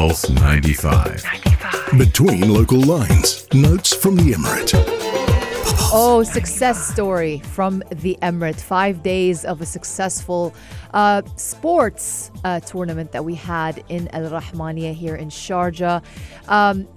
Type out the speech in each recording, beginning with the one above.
Pulse 95. Between local lines, notes from the Emirate. Oh, success story from the Emirate. Five days of a successful uh, sports uh, tournament that we had in Al Rahmaniya here in Sharjah. Um,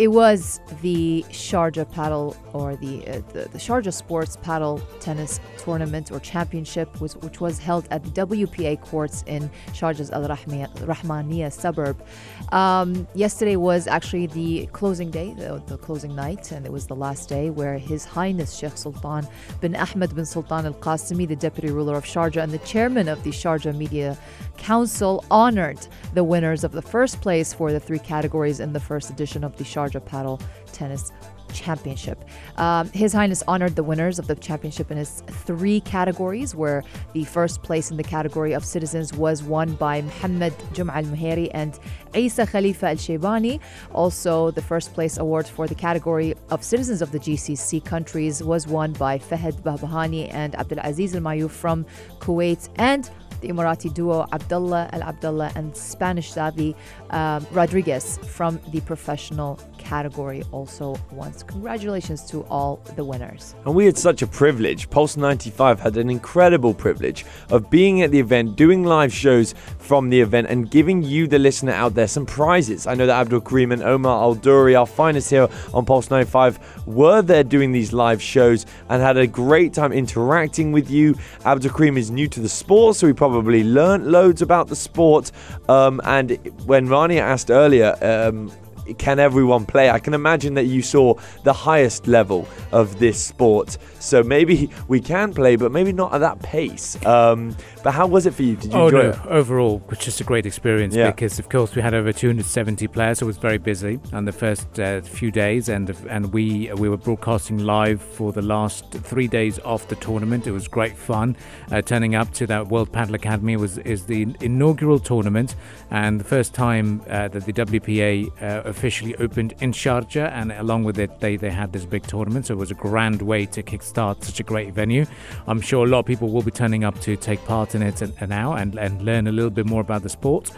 it was the Sharjah padel or the, uh, the, the Sharjah Sports Padel Tennis Tournament or Championship, was, which was held at the WPA courts in Sharjah's Al Rahmaniya suburb. Um, yesterday was actually the closing day, the, the, closing night, and it was the last day where His Highness Sheikh Sultan bin Ahmed bin Sultan Al Qasimi, the deputy ruler of Sharjah and the chairman of the Sharjah Media Council, honored the winners of the first place for the three categories in the first edition of the Sharjah Padel Tennis Championship. Um, His Highness honored the winners of the championship in his three categories, where the first place in the category of citizens was won by Mohammed Jum'a al and Isa Khalifa al Shaybani. Also, the first place award for the category of citizens of the GCC countries was won by Fahed Bahbahani and Abdul Aziz al Ma'youf from Kuwait and the Emirati duo Abdullah Al Abdullah and Spanish Xavi um, Rodriguez from the professional category also once. Congratulations to all the winners. And we had such a privilege. Pulse 95 had an incredible privilege of being at the event, doing live shows from the event, and giving you, the listener out there, some prizes. I know that Abdul Karim and Omar Al Duri, our finest here on Pulse 95, were there doing these live shows and had a great time interacting with you. Abdul Karim is new to the sport, so he probably learned loads about the sport. Um, and when Rania asked earlier, um, can everyone play? I can imagine that you saw the highest level of this sport. So maybe we can play, but maybe not at that pace. Um, but how was it for you? Did you oh, enjoy no. it? Overall, it was just a great experience Yeah. because, of course, we had over 270 players, so it was very busy on the first uh, few days, and and we we were broadcasting live for the last three days of the tournament. It was great fun. Uh, turning up to that World Padel Academy was is the inaugural tournament and the first time uh, that the WPA uh, officially opened in Sharjah, and along with it, they they had this big tournament. So it was a grand way to kickstart such a great venue. I'm sure a lot of people will be turning up to take part in it and, now and, and learn a little bit more about the sport.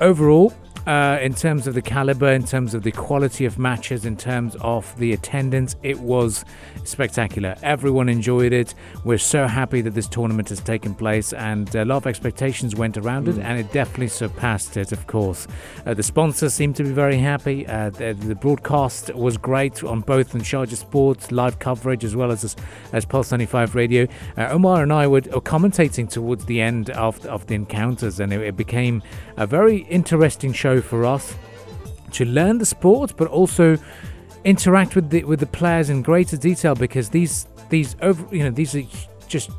Overall, uh, in terms of the caliber, in terms of the quality of matches, in terms of the attendance, it was spectacular. Everyone enjoyed it. We're so happy that this tournament has taken place, and a lot of expectations went around it, and it definitely surpassed it, of course. Uh, the sponsors seemed to be very happy. Uh, the, the broadcast was great on both on Sharjah Sports, live coverage, as well as as Pulse 95 Radio. Uh, Omar and I were, were commentating towards the end of, of the encounters, and it, it became a very interesting show for us to learn the sport, but also interact with the with the players in greater detail because these these over you know these are just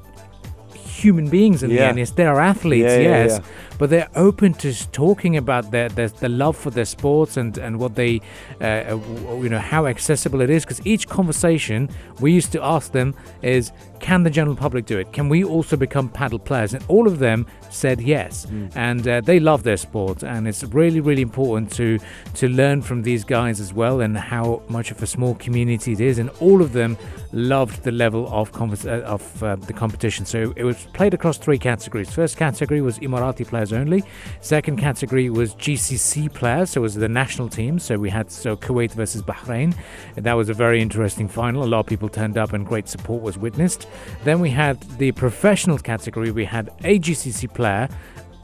human beings in the end. Yes, they're athletes, Yeah, yeah, yes, yeah. but they're open to talking about their, their their love for their sports and and what they uh, uh, you know how accessible it is. Because each conversation we used to ask them is, can the general public do it? Can we also become padel players? And all of them said yes, and uh, they love their sport, and it's really really important to to learn from these guys as well and how much of a small community it is. And all of them loved the level of convers- uh, of uh, the competition. So it was played across three categories. First category was Emirati players only. Second category was GCC players, so it was the national team. So we had so Kuwait versus Bahrain. That was a very interesting final. A lot of people turned up and great support was witnessed. Then we had the professional category. We had a GCC player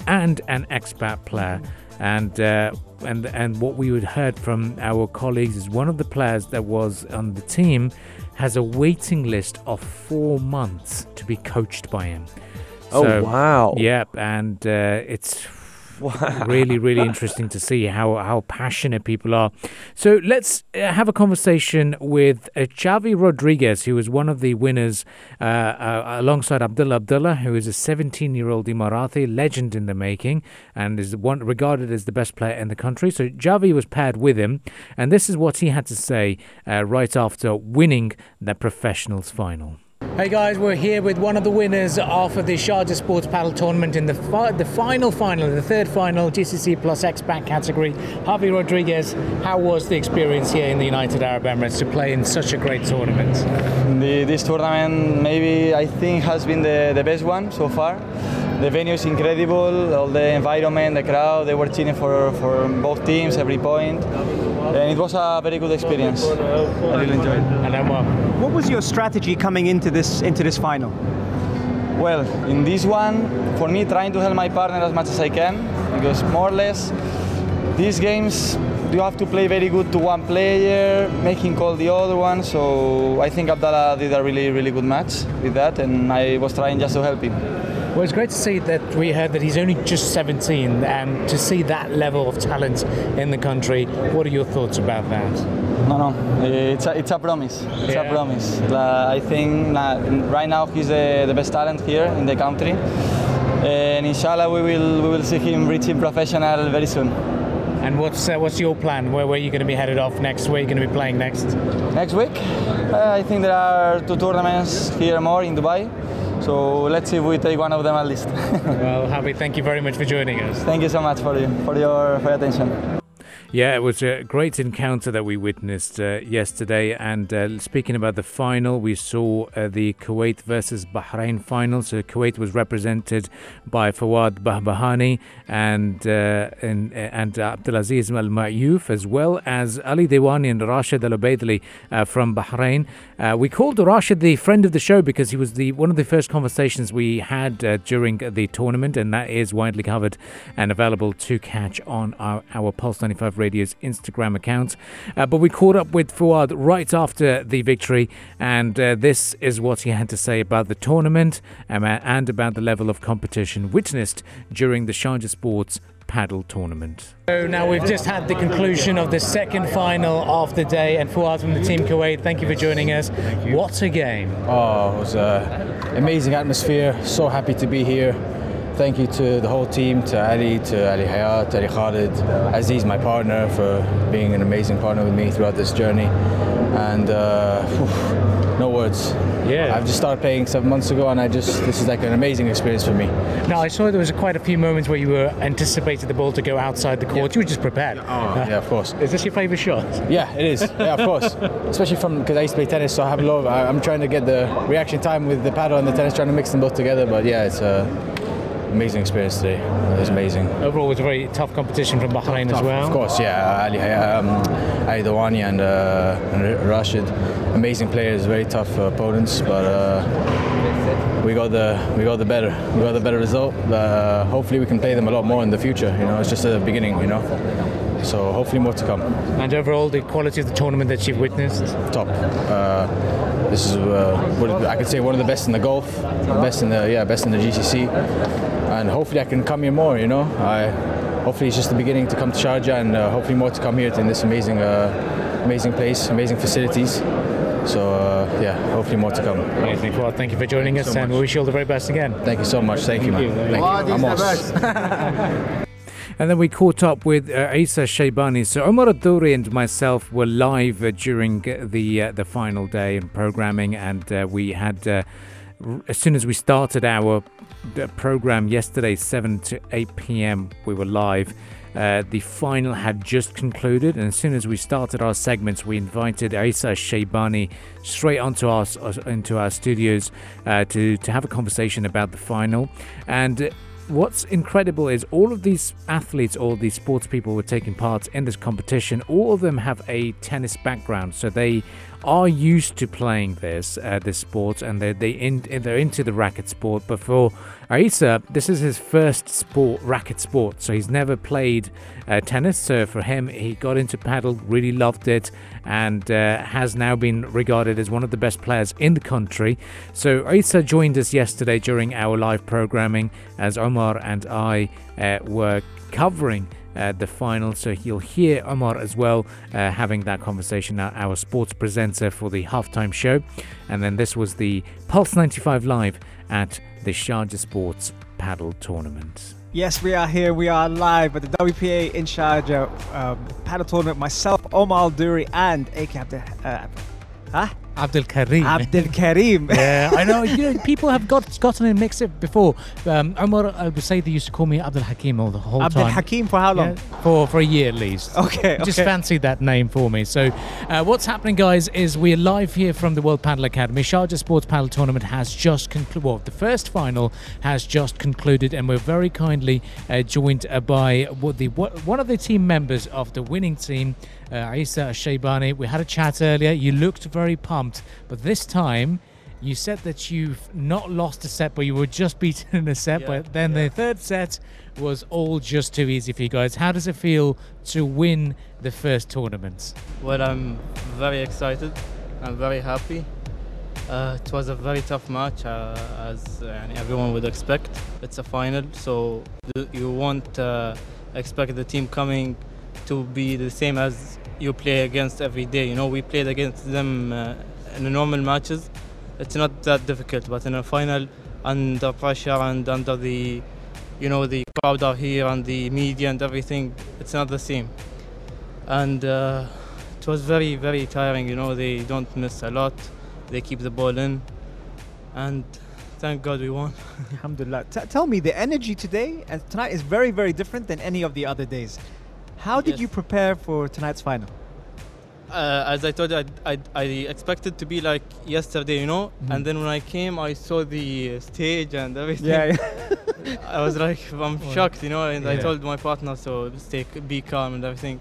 and an expat player. And uh, and and what we had heard from our colleagues is one of the players that was on the team has a waiting list of four months to be coached by him. Oh, wow. Yep, and uh, it's really, really interesting to see how, how passionate people are. So let's uh, have a conversation with uh, Xavi Rodriguez, who is one of the winners, uh, uh, alongside Abdullah Abdullah, who is a 17 year old Emirati legend in the making and is one regarded as the best player in the country. So Xavi was paired with him, and this is what he had to say uh, right after winning the professionals final. Hey guys, we're here with one of the winners of the Sharjah Sports Padel Tournament in the fi- the final final, the third final, GCC plus X expat category. Javi Rodriguez, how was the experience here in the United Arab Emirates to play in such a great tournament? The, this tournament maybe I think has been the, the best one so far. the venue is incredible. All the environment, the crowd, they were cheering for, for both teams every point, and it was a very good experience. I really enjoyed. it. And What was your strategy coming into this into this final? Well, in this one, for me, trying to help my partner as much as I can, because more or less, these games you have to play very good to one player, making call the other one. So I think Abdallah did a really, really good match with that, and I was trying just to help him. Well, it's great to see that we heard that he's only just 17 and to see that level of talent in the country. What are your thoughts about that? No, no, it's a, it's a promise. It's Yeah. a promise. La- I think right now he's the, the best talent here in the country, and inshallah we will we will see him reaching professional very soon. And what's uh, what's your plan? Where, where are you going to be headed off next? Where are you going to be playing next? Next week, uh, I think there are two tournaments here more in Dubai, so let's see if we take one of them at least. well, Javi, thank you very much for joining us. Thank you so much for you, for your for your attention. Yeah, it was a great encounter that we witnessed uh, yesterday. And uh, speaking about the final, we saw uh, the Kuwait versus Bahrain final. So Kuwait was represented by Fawad Bahbahani and uh, and, and Abdulaziz Al Ma'youf, as well as Ali Dewani and Rashid Al Ubaidli uh, from Bahrain. Uh, we called Rashid the friend of the show because he was the one of the first conversations we had uh, during the tournament, and that is widely covered and available to catch on our, our Pulse 95 Radio's Instagram account. Uh, but we caught up with Fuad right after the victory, and uh, this is what he had to say about the tournament um, and about the level of competition witnessed during the Sharjah Sports padel tournament. So now we've just had the conclusion of the second final of the day, and Fuad from the Team Kuwait, thank you for joining us. What a game! Oh, it was an amazing atmosphere. So happy to be here. Thank you to the whole team, to Ali, to Ali Hayat, Ali Khalid, Aziz, my partner, for being an amazing partner with me throughout this journey. And uh, whew, no words. Yeah. I've just started playing seven months ago, and I just this is like an amazing experience for me. Now I saw there was quite a few moments where you were anticipated the ball to go outside the court. You were just prepared. Oh, yeah, of course. Is this your favourite shot? Yeah, it is. Yeah, of course. Especially from because I used to play tennis, so I have a lot. Of, I, I'm trying to get the reaction time with the padel and the tennis, trying to mix them both together. But yeah, it's a amazing experience today. It was amazing. Overall, it was a very tough competition from Bahrain as well. Of course, yeah. Ali, um, Ali Dawani and, uh, and Rashid, amazing players, very tough opponents, but uh, we got the we got the better we got the better result. Uh, hopefully, we can play them a lot more in the future. You know, it's just the beginning. You know, so hopefully more to come. And overall, the quality of the tournament that you've witnessed. Top. Uh, this is uh, what I could say one of the best in the golf, best in the yeah best in the GCC, and hopefully I can come here more. You know, I hopefully it's just the beginning to come to Sharjah, and uh, hopefully more to come here in this amazing uh, amazing place, amazing facilities. So uh, yeah, hopefully more to come. Amazing. Well, thank you for joining us, so and we wish you all the very best again. Thank you so much. Thank, you, man. you. Thank you. Amos. And then we caught up with uh, Isa Shaybani. So Omar Adouri and myself were live uh, during the uh, the final day and programming, and uh, we had uh, r- as soon as we started our uh, program yesterday, 7 to 8 p.m. We were live. Uh, the final had just concluded, and as soon as we started our segments, we invited Isa Shaybani straight onto our into our studios uh, to to have a conversation about the final. And uh, what's incredible is all of these athletes, all these sports people who are taking part in this competition, all of them have a tennis background, so they are used to playing this uh, this sport, and they they in, they're into the racket sport. But for Isa, this is his first sport, racket sport, so he's never played uh, tennis. So for him, he got into padel, really loved it, and uh, has now been regarded as one of the best players in the country. So Isa joined us yesterday during our live programming as Omar and I uh, were covering uh, the final. So you'll hear Omar as well uh, having that conversation, our, our sports presenter for the halftime show. And then this was the Pulse 95 Live at the Sharjah Sports Padel Tournament. Yes, we are here. We are live at the WPA in Sharjah um, padel tournament. Myself, Omar Duri, and AK Abdul. Uh, huh? Abdul Karim. Abdul Karim. yeah, I know. You know, people have got gotten it mixed up before. Um, Omar Al Busaidi used to call me Abdul Hakim all the whole Abdul time. Abdul Hakim for how long? Yeah, for for a year at least. Okay, Just okay. fancied that name for me. So, uh, what's happening, guys, is we're live here from the World Padel Academy. Sharjah Sports Padel Tournament has just concluded. Well, the first final has just concluded, and we're very kindly uh, joined uh, by what the what, one of the team members of the winning team, uh, Isa Shaybani. We had a chat earlier. You looked very pumped, but this time. You said that you've not lost a set, but you were just beaten in a set. Yeah, but then the third set was all just too easy for you guys. How does it feel to win the first tournament? Well, I'm very excited. I'm very happy. Uh, it was a very tough match, uh, as uh, everyone would expect. It's a final, so you won't uh, expect the team coming to be the same as you play against every day. You know, we played against them uh, in the normal matches. It's not that difficult, but in a final, under pressure and under the, you know, the crowd are here and the media and everything, it's not the same. And uh, it was very, very tiring. You know, they don't miss a lot. They keep the ball in, and thank God we won. Alhamdulillah. T- tell me, the energy today and tonight is very, very different than any of the other days. How did Yes. you prepare for tonight's final? Uh, as I told you, I, I, I expected to be like yesterday, you know. Mhm. And then when I came, I saw the uh, stage and everything. Yeah, I was like, I'm shocked, you know. And I told my partner so stay, be calm and everything.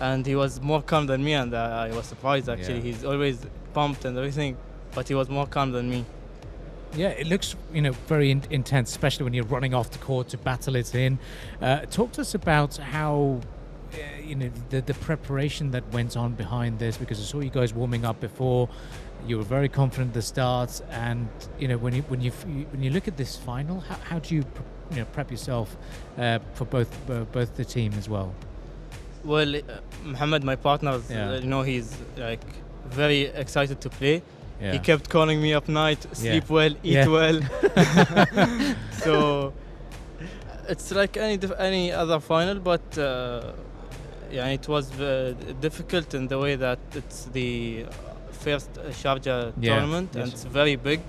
And he was more calm than me, and uh, I was surprised actually. Yeah. He's always pumped and everything, but he was more calm than me. Yeah, it looks you know very in- intense, especially when you're running off the court to battle it in. Uh, talk to us about how. Uh, you know the the preparation that went on behind this because I saw you guys warming up before. You were very confident at the start, and you know when you when you when you look at this final, how, how do you pre- you know prep yourself uh, for both both the team as well? Well, uh, Muhammad, my partner, Yeah. uh, you know, he's like very excited to play. Yeah. He kept calling me up night, sleep yeah. well, eat yeah. well. so it's like any any other final, but uh, yeah, it was uh, difficult in the way that it's the first Sharjah tournament yes. and it's very big,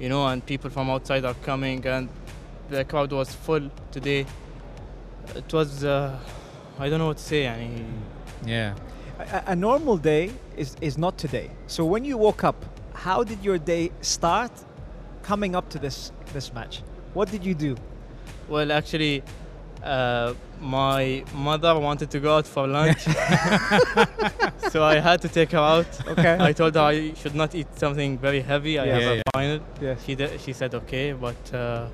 you know, and people from outside are coming and the crowd was full today. It was uh, I don't know what to say. any yeah. A, a normal day is, is not today. So when you woke up how did your day start coming up to this this match? What did you do? Well, actually, uh, my mother wanted to go out for lunch, so I had to take her out. Okay. I told her I should not eat something very heavy. I Yeah. have Yeah, a yeah. final. Yes. She did, she said okay, but uh,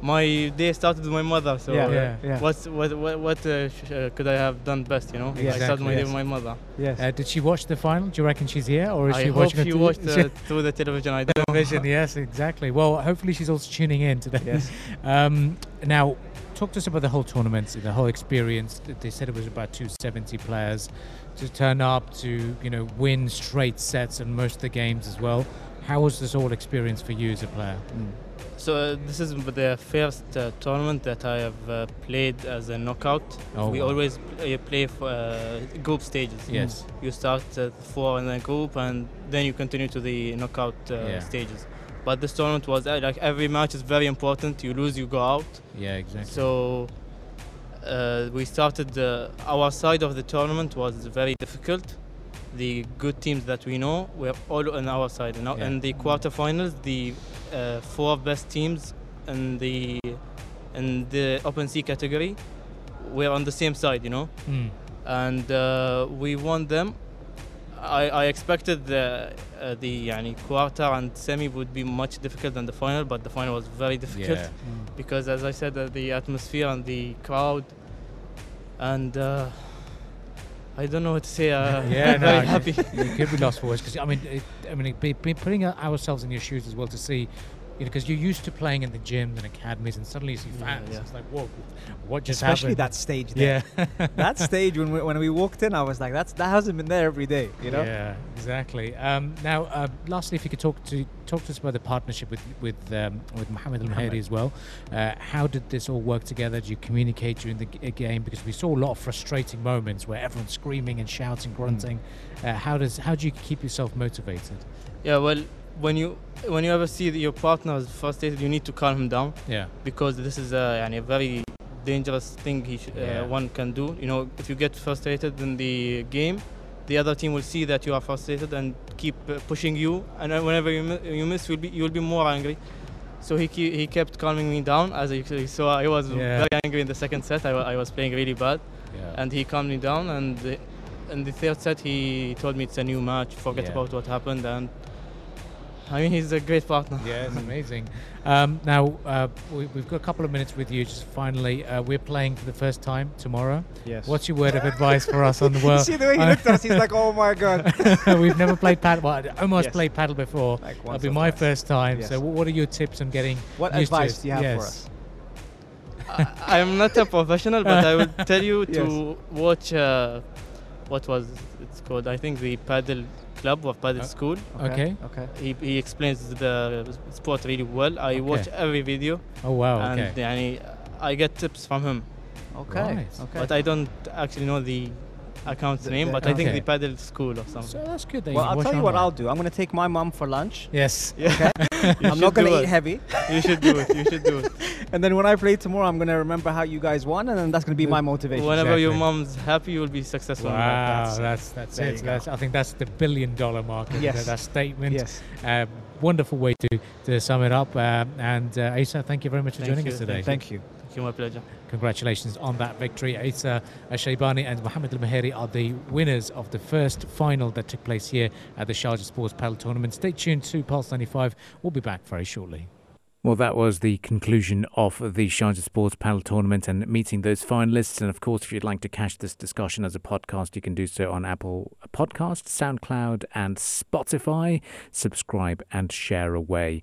my day started with my mother. So Yeah, uh, yeah, yeah. what's what what, what uh, sh- uh, could I have done best? You know, Yeah, I started my exactly, day with my mother. Yes. Uh, did she watch the final? Do you reckon she's here, or is I she hope watching she watched uh, through the television. I don't know. television? yes, exactly. Well, hopefully she's also tuning in today. Yes. Um, now, talk to us about the whole tournament, the whole experience. They said it was about 270 players to turn up to, you know, win straight sets in most of the games as well. How was this all experience for you as a player? So uh, this is the first uh, tournament that I have uh, played as a knockout. Oh, we always uh, play for uh, group stages. Yes. You start uh, four in a group and then you continue to the knockout uh, Yeah. stages. But this tournament was uh, like every match is very important. You lose, you go out. Yeah, exactly. So uh, we started uh, our side of the tournament was very difficult the good teams that we know, we're all on our side. You know? yeah. In the quarterfinals, the uh, four best teams in the in the open sea category, we're on the same side. You know, mm. and uh, we won them. I, I expected the uh, the yani, quarter and semi would be much difficult than the final, but the final was very difficult yeah. mm. because, as I said, uh, the atmosphere and the crowd and. Uh, I don't know what to say. Uh, Yeah, I'm no, very happy. you could be lost for words because I mean, it, I mean, it, be, be putting ourselves in your shoes as well to see You know, because you're used to playing in the gyms and academies, and suddenly you see fans. yeah. It's like, whoa, what just Especially happened? that stage there. Yeah. that stage when we, when we walked in, I was like, that's that hasn't been there every day, you know. Yeah, exactly. Um, now, uh, lastly, if you could talk to talk to us about the partnership with with um, with Mohammed Al Mahdi as well. Uh, how did this all work together? Did you communicate during the g- game? Because we saw a lot of frustrating moments where everyone's screaming and shouting, grunting. Uh, how does how do you keep yourself motivated? Yeah, well, when you when you ever see your partner is frustrated, you need to calm him down. Yeah. Because this is a, a very dangerous thing he sh- uh, yeah. uh, one can do. You know, if you get frustrated in the game, the other team will see that you are frustrated and keep uh, pushing you. And whenever you, mi- you miss, you'll be you'll be more angry. So he ke- he kept calming me down. As you saw, I was yeah. very angry in the second set. I, w- I was playing really bad, yeah. and he calmed me down. And uh, in the third set, he told me it's a new match. Forget about what happened and I mean he's a great partner. Yeah, it's amazing. Um, now uh, we, we've got a couple of minutes with you. Just finally, uh, we're playing for the first time tomorrow. Yes. What's your word of advice for us on the You world? see the way he looked at us, he's like, oh my god. We've never played padel. Well, I almost Yes. played padel before. Like It'll be my twice. first time. Yes. So, wh- what are your tips on getting? What used advice it? do you have yes. for us? I, I'm not a professional, but I would tell you to watch uh, what was it's called? I think the padel club or padel uh, school. Okay. Okay. He, he explains the sport really well. I okay. watch every video. Oh wow. And okay. I, I get tips from him. Okay. Right. Okay. But I don't actually know the account's The- name. the But I think Okay. the padel school or something. So that's good. That well, I'll tell you what online. I'll do. I'm going to take my mom for lunch. Yes. Yeah, I'm not going to eat heavy. you should do it. You should do it. And then when I play tomorrow, I'm going to remember how you guys won, and then that's going to be my motivation. Whenever your mom's happy, you'll be successful. Wow, That's it. that's that's, it. That's, I think that's the billion dollar mark. isn't Yes. it? That statement. Yes. Uh, wonderful way to, to sum it up. Um, and uh, Isa, thank you very much for Thank joining you, us today. Thank you. Thank you, my pleasure. Congratulations on that victory. Uh, Isa Shaybani and Mohammed Al Muhairi are the winners of the first final that took place here at the Sharjah Sports Padel Tournament. Stay tuned to Pulse 95. We'll be back very shortly. Well, that was the conclusion of the Sharjah Sports Padel Tournament and meeting those finalists. And of course, if you'd like to catch this discussion as a podcast, you can do so on Apple Podcasts, SoundCloud, and Spotify. Subscribe and share away.